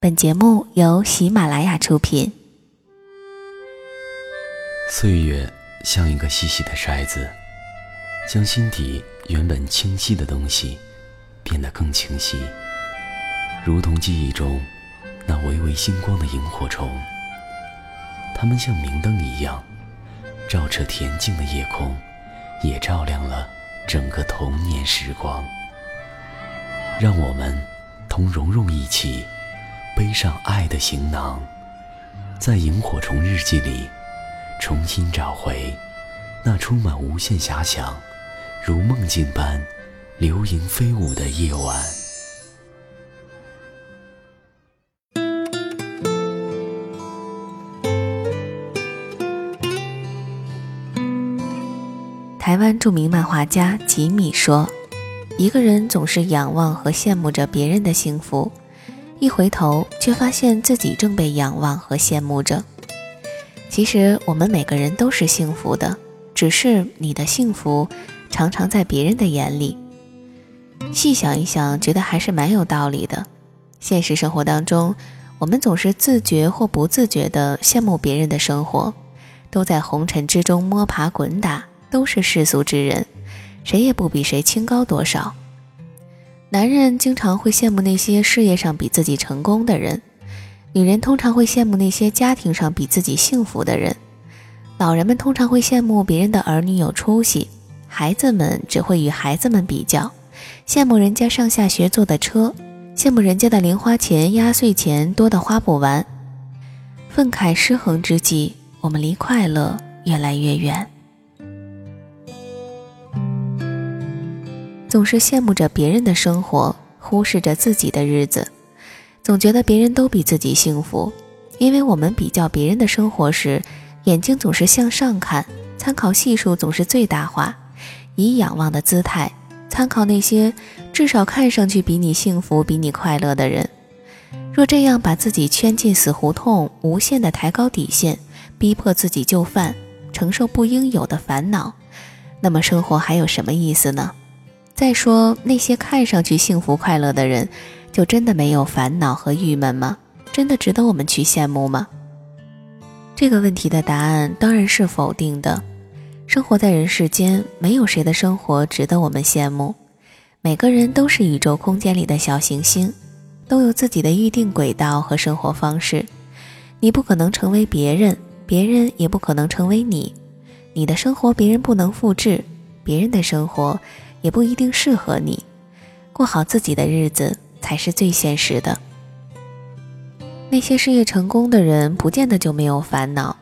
本节目由喜马拉雅出品。岁月像一个细细的筛子，将心底原本清晰的东西变得更清晰，如同记忆中那微微星光的萤火虫。它们像明灯一样，照彻恬静的夜空，也照亮了整个童年时光。让我们同蓉蓉一起。背上爱的行囊，在萤火虫日记里重新找回那充满无限遐想、如梦境般流萤飞舞的夜晚。台湾著名漫画家吉米说：“一个人总是仰望和羡慕着别人的幸福。”一回头，却发现自己正被仰望和羡慕着。其实，我们每个人都是幸福的，只是你的幸福常常在别人的眼里。细想一想，觉得还是蛮有道理的。现实生活当中，我们总是自觉或不自觉地羡慕别人的生活，都在红尘之中摸爬滚打，都是世俗之人，谁也不比谁清高多少。男人经常会羡慕那些事业上比自己成功的人，女人通常会羡慕那些家庭上比自己幸福的人，老人们通常会羡慕别人的儿女有出息，孩子们只会与孩子们比较，羡慕人家上下学坐的车，羡慕人家的零花钱、压岁钱多的花不完。愤慨失衡之际，我们离快乐越来越远。总是羡慕着别人的生活，忽视着自己的日子，总觉得别人都比自己幸福。因为我们比较别人的生活时，眼睛总是向上看，参考系数总是最大化，以仰望的姿态参考那些至少看上去比你幸福、比你快乐的人。若这样把自己圈进死胡同，无限的抬高底线，逼迫自己就范，承受不应有的烦恼，那么生活还有什么意思呢？再说那些看上去幸福快乐的人，就真的没有烦恼和郁闷吗？真的值得我们去羡慕吗？这个问题的答案当然是否定的。生活在人世间，没有谁的生活值得我们羡慕。每个人都是宇宙空间里的小行星，都有自己的预定轨道和生活方式。你不可能成为别人，别人也不可能成为你。你的生活别人不能复制，别人的生活。也不一定适合你，过好自己的日子才是最现实的。那些事业成功的人，不见得就没有烦恼，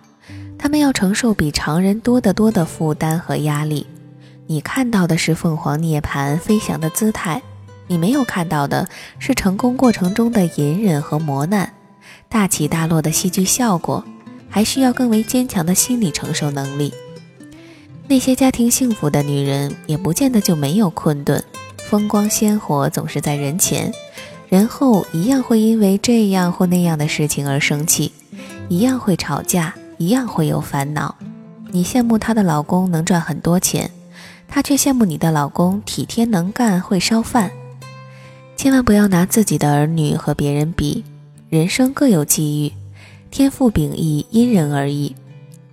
他们要承受比常人多得多的负担和压力。你看到的是凤凰涅槃、飞翔的姿态，你没有看到的是成功过程中的隐忍和磨难，大起大落的戏剧效果，还需要更为坚强的心理承受能力。那些家庭幸福的女人，也不见得就没有困顿。风光鲜活总是在人前，人后一样会因为这样或那样的事情而生气，一样会吵架，一样会有烦恼。你羡慕她的老公能赚很多钱，她却羡慕你的老公体贴能干会烧饭。千万不要拿自己的儿女和别人比，人生各有际遇，天赋秉异，因人而异。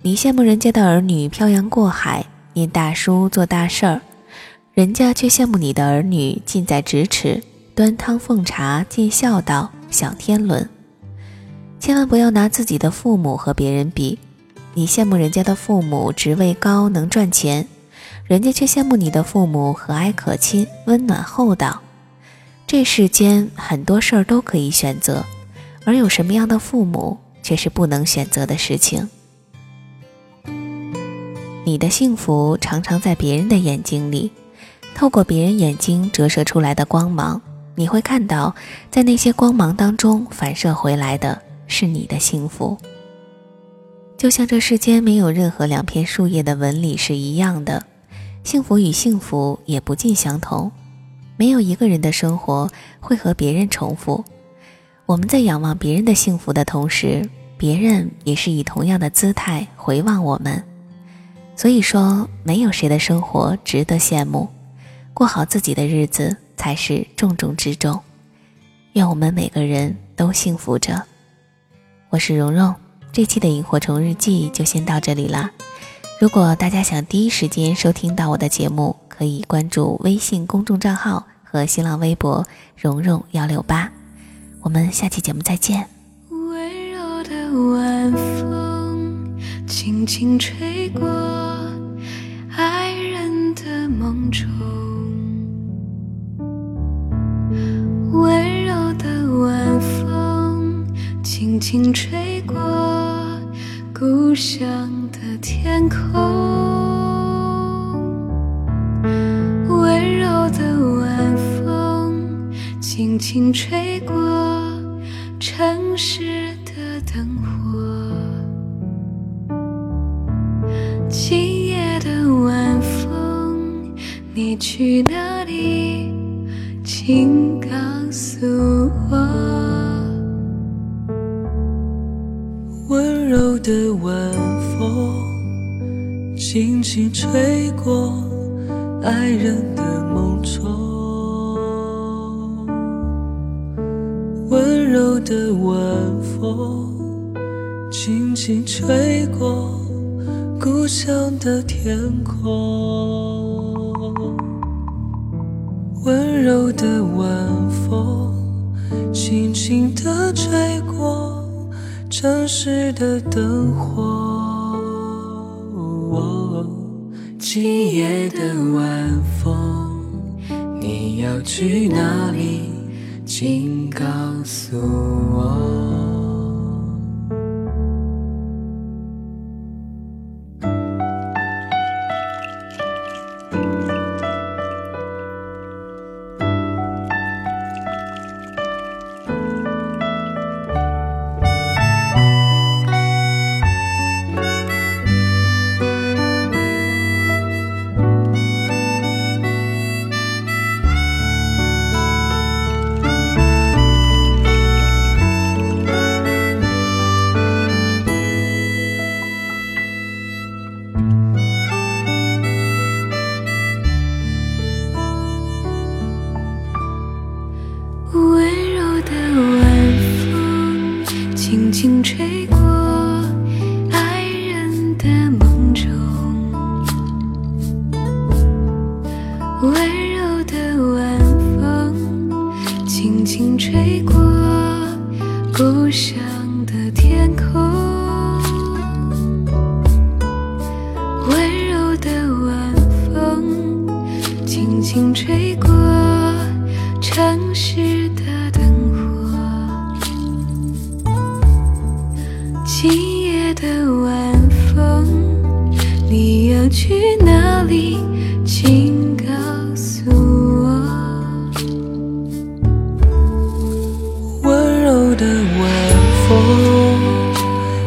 你羡慕人家的儿女漂洋过海念大书做大事儿，人家却羡慕你的儿女近在咫尺端汤奉茶尽孝道享天伦。千万不要拿自己的父母和别人比，你羡慕人家的父母职位高能赚钱，人家却羡慕你的父母和蔼可亲温暖厚道。这世间很多事儿都可以选择，而有什么样的父母却是不能选择的事情。你的幸福常常在别人的眼睛里，透过别人眼睛折射出来的光芒，你会看到，在那些光芒当中反射回来的是你的幸福。就像这世间没有任何两片树叶的纹理是一样的，幸福与幸福也不尽相同，没有一个人的生活会和别人重复。我们在仰望别人的幸福的同时，别人也是以同样的姿态回望我们。所以说，没有谁的生活值得羡慕，过好自己的日子才是重中之重。愿我们每个人都幸福着。我是蓉蓉，这期的萤火虫日记就先到这里啦。如果大家想第一时间收听到我的节目，可以关注微信公众账号和新浪微博“蓉蓉幺六八”。我们下期节目再见。温柔的晚风轻轻吹过爱人的梦中，温柔的晚风轻轻吹过故乡的天空，温柔的晚风轻轻吹过。城市的灯火，今夜的晚风，你去哪里？请告诉我。温柔的晚风，轻轻吹过爱人的梦中。温柔的晚风，轻轻吹过故乡的天空。温柔的晚风，轻轻地吹过城市的灯火。哦今夜的晚风，你要去哪里？请告诉我。轻轻吹过爱人的梦中。温柔的晚风轻轻吹过故乡的天空温柔的晚风轻轻吹过城你要去哪里？请告诉我。温柔的晚风，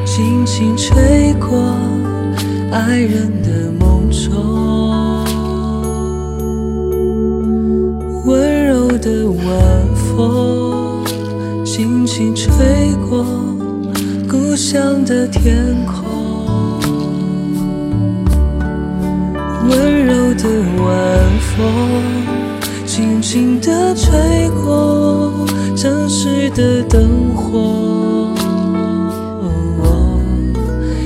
轻轻吹过爱人的梦中。温柔的晚风，轻轻吹过故乡的天空。的晚风，轻轻地吹过城市的灯火。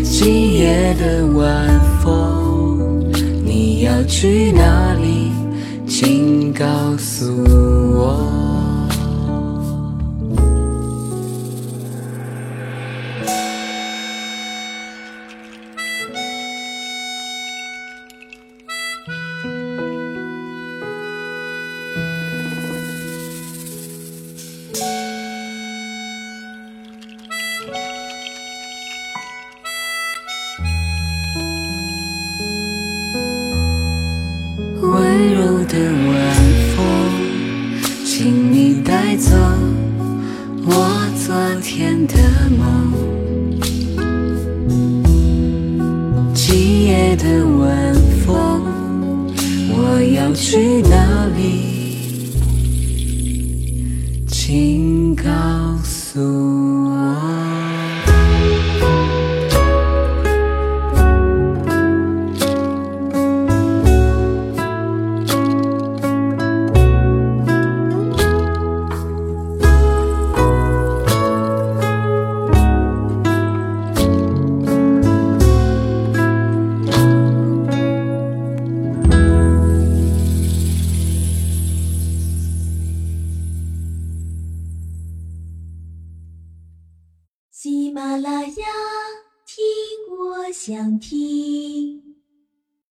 今夜的晚风，你要去哪里？请告诉我。温柔的晚风，请你带走我昨天的梦。今夜的晚风，我要去哪里？请告诉。